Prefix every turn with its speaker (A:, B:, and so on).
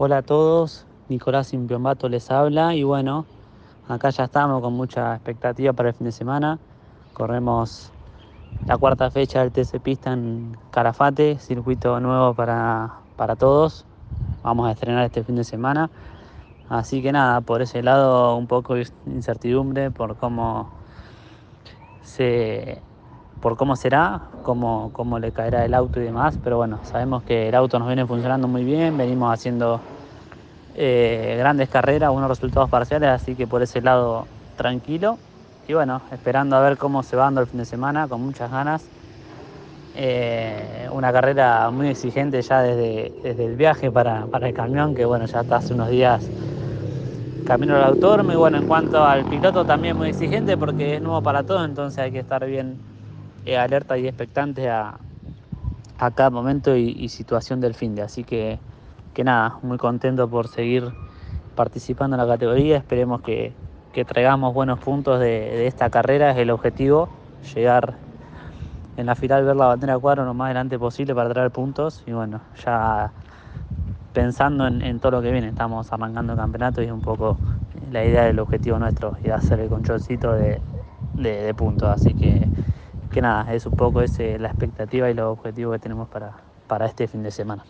A: Hola a todos, Nicolás Impiombato les habla y bueno, acá ya estamos con mucha expectativa para el fin de semana. Corremos la cuarta fecha del TC Pista en Carafate, circuito nuevo para, para todos. Vamos a estrenar este fin de semana. Así que nada, por ese lado un poco de incertidumbre por cómo se por cómo será, cómo, cómo le caerá el auto y demás, pero bueno, sabemos que el auto nos viene funcionando muy bien, venimos haciendo eh, grandes carreras, unos resultados parciales, así que por ese lado tranquilo. Y bueno, esperando a ver cómo se va dando el fin de semana, con muchas ganas. Eh, una carrera muy exigente ya desde, desde el viaje para, para, el camión, que bueno, ya está hace unos días camino al autor. Y bueno, en cuanto al piloto también muy exigente porque es nuevo para todo, entonces hay que estar bien alerta y expectante a, cada momento y, y, situación del fin de. Así que, que nada, muy contento por seguir participando en la categoría. Esperemos que, que traigamos buenos puntos de, esta carrera, es el objetivo, llegar en la final, ver la bandera cuadro lo más adelante posible para traer puntos. Y bueno, ya pensando en, todo lo que viene, estamos arrancando el campeonato y un poco la idea del objetivo nuestro y hacer el controlcito de, de, de puntos. Así que que nada, es un poco ese, la expectativa y los objetivos que tenemos para, para este fin de semana.